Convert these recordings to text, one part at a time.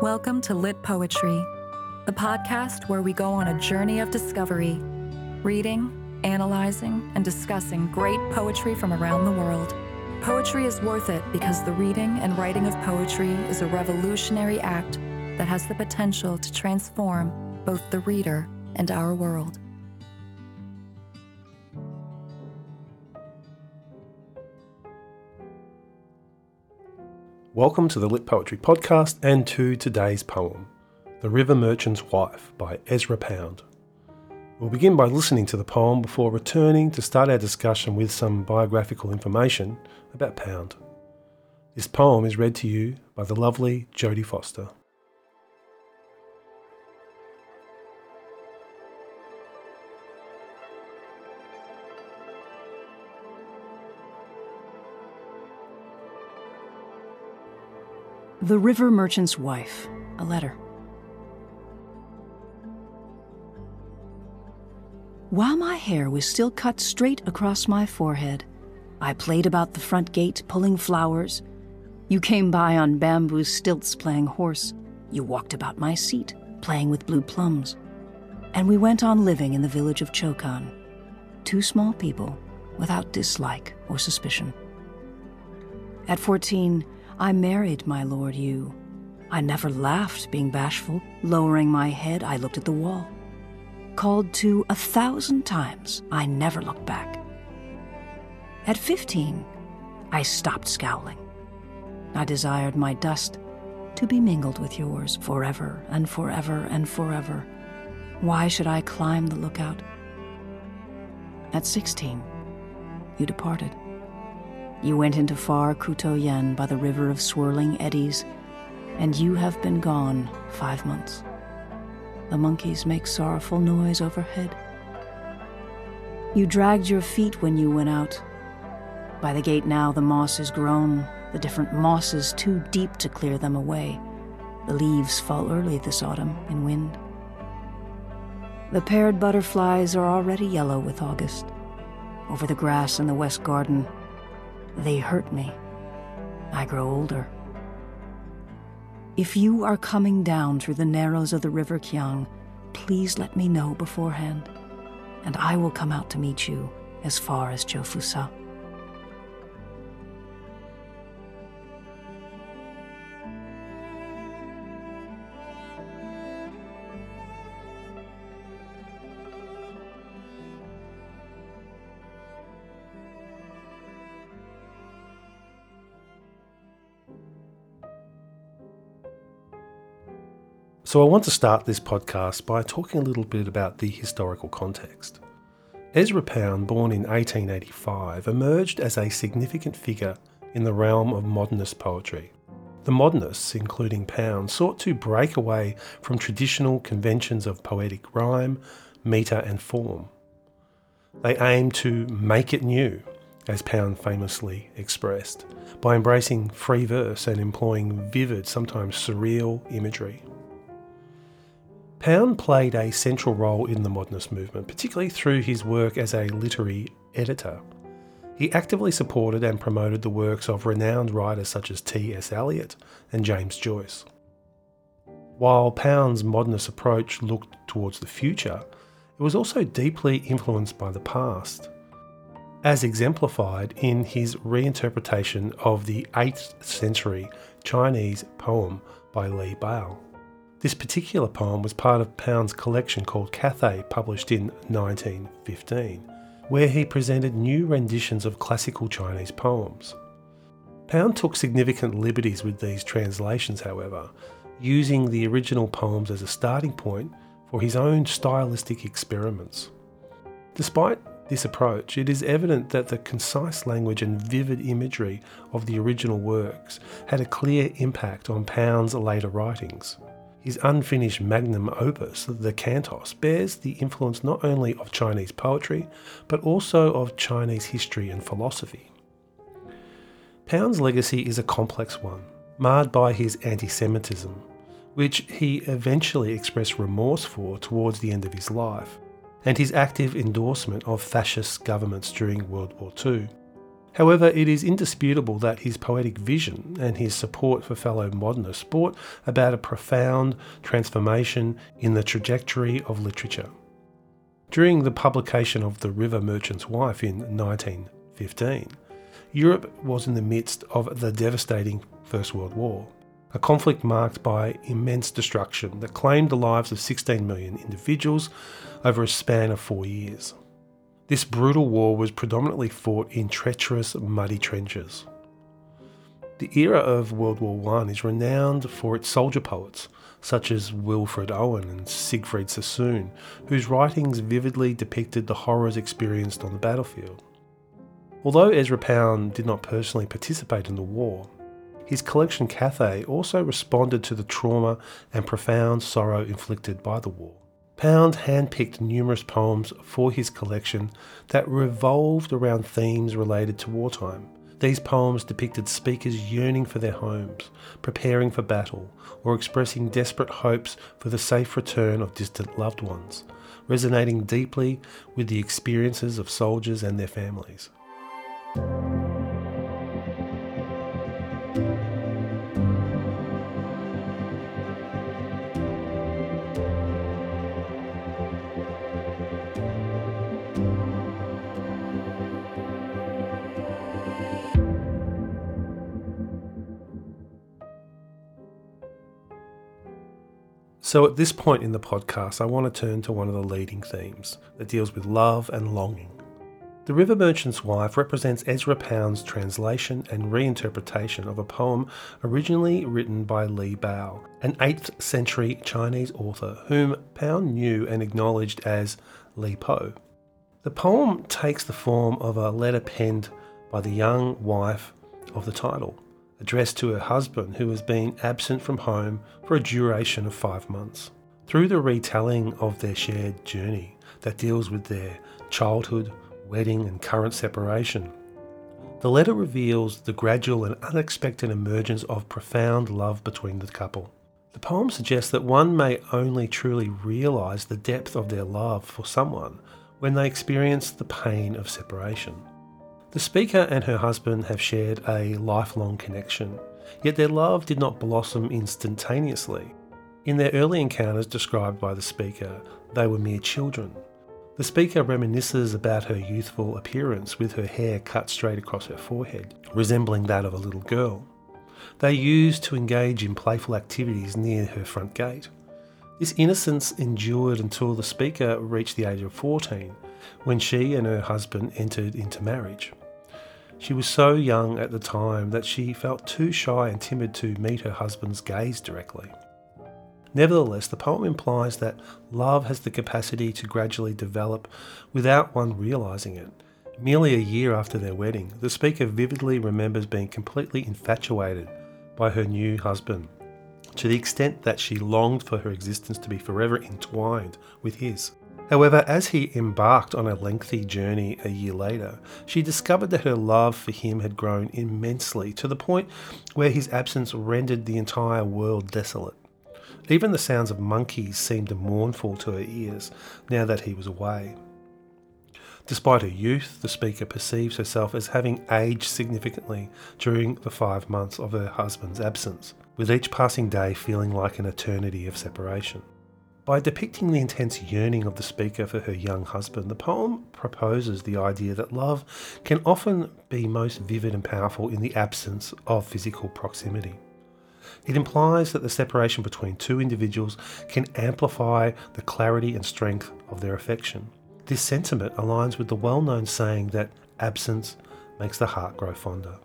Welcome to Lit Poetry, the podcast where we go on a journey of discovery, reading, analyzing, and discussing great poetry from around the world. Poetry is worth it because the reading and writing of poetry is a revolutionary act that has the potential to transform both the reader and our world. Welcome to the Lit Poetry Podcast and to today's poem, The River Merchant's Wife by Ezra Pound. We'll begin by listening to the poem before returning to start our discussion with some biographical information about Pound. This poem is read to you by the lovely Jodie Foster. The River Merchant's Wife, a letter. While my hair was still cut straight across my forehead, I played about the front gate pulling flowers. You came by on bamboo stilts playing horse. You walked about my seat playing with blue plums. And we went on living in the village of Chokan, two small people without dislike or suspicion. At 14, I married my Lord you. I never laughed, being bashful. Lowering my head, I looked at the wall. Called to a thousand times, I never looked back. At 15, I stopped scowling. I desired my dust to be mingled with yours forever and forever and forever. Why should I climb the lookout? At 16, you departed. You went into far Kuto Yen by the river of swirling eddies, and you have been gone five months. The monkeys make sorrowful noise overhead. You dragged your feet when you went out. By the gate now the moss is grown, the different mosses too deep to clear them away. The leaves fall early this autumn in wind. The paired butterflies are already yellow with August. Over the grass in the west garden, they hurt me. I grow older. If you are coming down through the narrows of the River Kiang, please let me know beforehand, and I will come out to meet you as far as Cho-fu-Sa. So, I want to start this podcast by talking a little bit about the historical context. Ezra Pound, born in 1885, emerged as a significant figure in the realm of modernist poetry. The modernists, including Pound, sought to break away from traditional conventions of poetic rhyme, metre, and form. They aimed to make it new, as Pound famously expressed, by embracing free verse and employing vivid, sometimes surreal imagery. Pound played a central role in the modernist movement, particularly through his work as a literary editor. He actively supported and promoted the works of renowned writers such as T.S. Eliot and James Joyce. While Pound's modernist approach looked towards the future, it was also deeply influenced by the past, as exemplified in his reinterpretation of the 8th century Chinese poem by Li Bao. This particular poem was part of Pound's collection called Cathay, published in 1915, where he presented new renditions of classical Chinese poems. Pound took significant liberties with these translations, however, using the original poems as a starting point for his own stylistic experiments. Despite this approach, it is evident that the concise language and vivid imagery of the original works had a clear impact on Pound's later writings. His unfinished magnum opus, the Cantos, bears the influence not only of Chinese poetry, but also of Chinese history and philosophy. Pound's legacy is a complex one, marred by his anti Semitism, which he eventually expressed remorse for towards the end of his life, and his active endorsement of fascist governments during World War II. However, it is indisputable that his poetic vision and his support for fellow modernists brought about a profound transformation in the trajectory of literature. During the publication of The River Merchant's Wife in 1915, Europe was in the midst of the devastating First World War, a conflict marked by immense destruction that claimed the lives of 16 million individuals over a span of four years. This brutal war was predominantly fought in treacherous, muddy trenches. The era of World War I is renowned for its soldier poets, such as Wilfred Owen and Siegfried Sassoon, whose writings vividly depicted the horrors experienced on the battlefield. Although Ezra Pound did not personally participate in the war, his collection Cathay also responded to the trauma and profound sorrow inflicted by the war. Pound handpicked numerous poems for his collection that revolved around themes related to wartime. These poems depicted speakers yearning for their homes, preparing for battle, or expressing desperate hopes for the safe return of distant loved ones, resonating deeply with the experiences of soldiers and their families. So, at this point in the podcast, I want to turn to one of the leading themes that deals with love and longing. The River Merchant's Wife represents Ezra Pound's translation and reinterpretation of a poem originally written by Li Bao, an 8th century Chinese author whom Pound knew and acknowledged as Li Po. The poem takes the form of a letter penned by the young wife of the title, addressed to her husband who has been absent from home for a duration of five months. Through the retelling of their shared journey that deals with their childhood, wedding, and current separation, the letter reveals the gradual and unexpected emergence of profound love between the couple. The poem suggests that one may only truly realise the depth of their love for someone when they experience the pain of separation. The speaker and her husband have shared a lifelong connection, yet their love did not blossom instantaneously. In their early encounters described by the speaker, they were mere children. The speaker reminisces about her youthful appearance with her hair cut straight across her forehead, resembling that of a little girl. They used to engage in playful activities near her front gate. This innocence endured until the speaker reached the age of 14, when she and her husband entered into marriage. She was so young at the time that she felt too shy and timid to meet her husband's gaze directly. Nevertheless, the poem implies that love has the capacity to gradually develop without one realizing it. Merely a year after their wedding, the speaker vividly remembers being completely infatuated by her new husband, to the extent that she longed for her existence to be forever entwined with his. However, as he embarked on a lengthy journey a year later, she discovered that her love for him had grown immensely to the point where his absence rendered the entire world desolate. Even the sounds of monkeys seemed mournful to her ears now that he was away. Despite her youth, the speaker perceives herself as having aged significantly during the five months of her husband's absence, with each passing day feeling like an eternity of separation. By depicting the intense yearning of the speaker for her young husband, the poem proposes the idea that love can often be most vivid and powerful in the absence of physical proximity. It implies that the separation between two individuals can amplify the clarity and strength of their affection. This sentiment aligns with the well known saying that absence makes the heart grow fonder.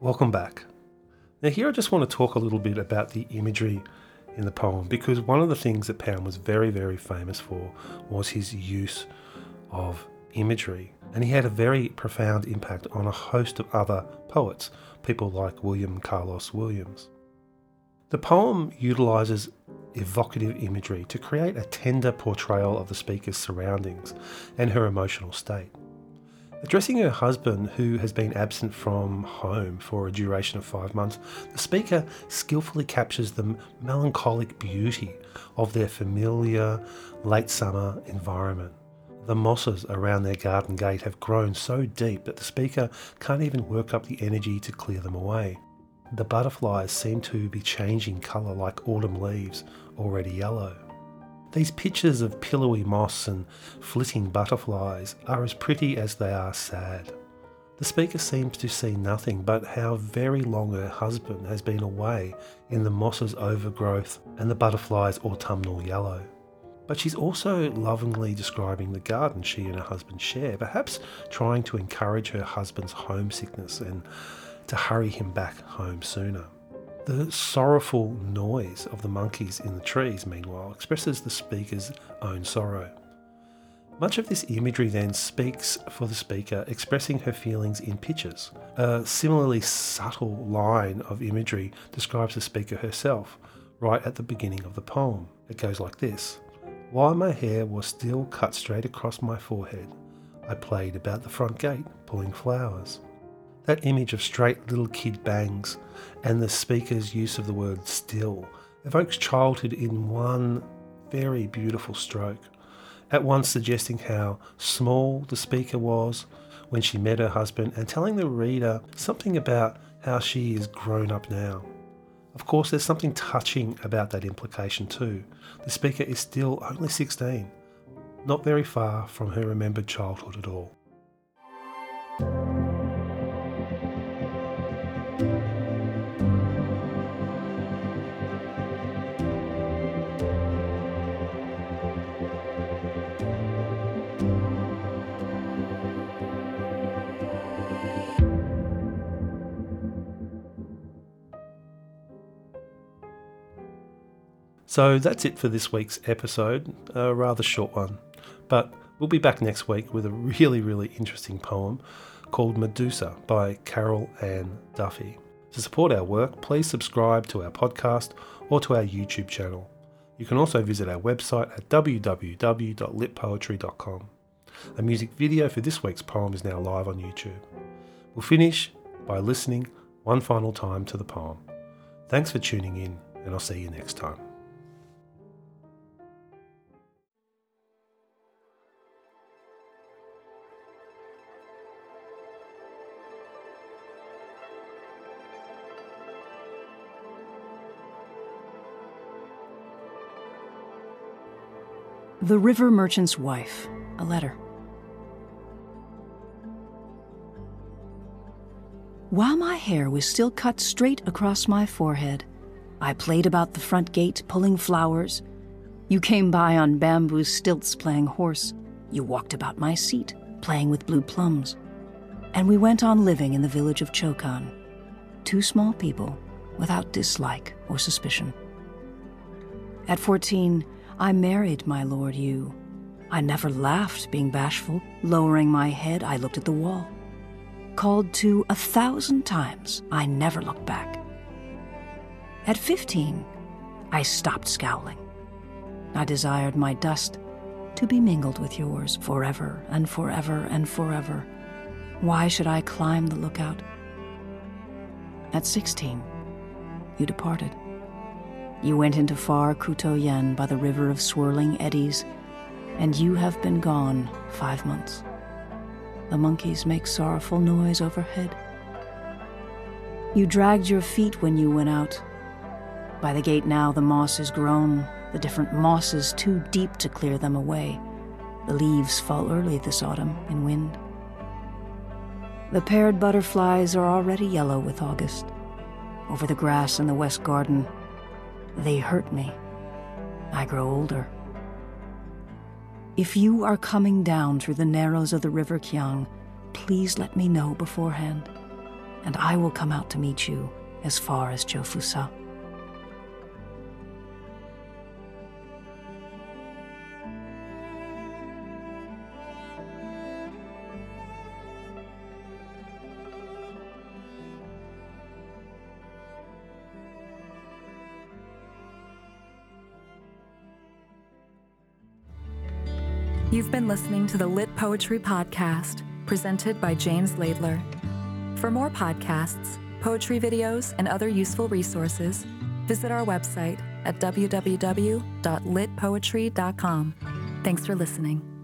Welcome back. Now, here I just want to talk a little bit about the imagery in the poem because one of the things that Pound was very, very famous for was his use of imagery. And he had a very profound impact on a host of other poets, people like William Carlos Williams. The poem utilises evocative imagery to create a tender portrayal of the speaker's surroundings and her emotional state. Addressing her husband, who has been absent from home for a duration of five months, the speaker skillfully captures the melancholic beauty of their familiar late summer environment. The mosses around their garden gate have grown so deep that the speaker can't even work up the energy to clear them away. The butterflies seem to be changing colour like autumn leaves, already yellow. These pictures of pillowy moss and flitting butterflies are as pretty as they are sad. The speaker seems to see nothing but how very long her husband has been away in the moss's overgrowth and the butterflies' autumnal yellow. But she's also lovingly describing the garden she and her husband share, perhaps trying to encourage her husband's homesickness and to hurry him back home sooner. The sorrowful noise of the monkeys in the trees, meanwhile, expresses the speaker's own sorrow. Much of this imagery then speaks for the speaker, expressing her feelings in pictures. A similarly subtle line of imagery describes the speaker herself, right at the beginning of the poem. It goes like this While my hair was still cut straight across my forehead, I played about the front gate, pulling flowers. That image of straight little kid bangs and the speaker's use of the word still evokes childhood in one very beautiful stroke, at once suggesting how small the speaker was when she met her husband and telling the reader something about how she is grown up now. Of course, there's something touching about that implication too. The speaker is still only 16, not very far from her remembered childhood at all. So that's it for this week's episode, a rather short one. But we'll be back next week with a really, really interesting poem called Medusa by Carol Ann Duffy. To support our work, please subscribe to our podcast or to our YouTube channel. You can also visit our website at www.litpoetry.com. A music video for this week's poem is now live on YouTube. We'll finish by listening one final time to the poem. Thanks for tuning in, and I'll see you next time. The River Merchant's Wife, a letter. While my hair was still cut straight across my forehead, I played about the front gate pulling flowers. You came by on bamboo stilts playing horse. You walked about my seat playing with blue plums. And we went on living in the village of Chokan, two small people without dislike or suspicion. At 14, I married my Lord you. I never laughed, being bashful. Lowering my head, I looked at the wall. Called to a thousand times, I never looked back. At 15, I stopped scowling. I desired my dust to be mingled with yours forever and forever and forever. Why should I climb the lookout? At 16, you departed. You went into far Kuto-Yen by the river of swirling eddies, and you have been gone five months. The monkeys make sorrowful noise overhead. You dragged your feet when you went out. By the gate now the moss is grown, the different mosses too deep to clear them away. The leaves fall early this autumn in wind. The paired butterflies are already yellow with August. Over the grass in the west garden, they hurt me. I grow older. If you are coming down through the narrows of the River Kiang, please let me know beforehand, and I will come out to meet you as far as Cho-fu-Sa. You've been listening to the Lit Poetry Podcast, presented by James Laidler. For more podcasts, poetry videos, and other useful resources, visit our website at www.litpoetry.com. Thanks for listening.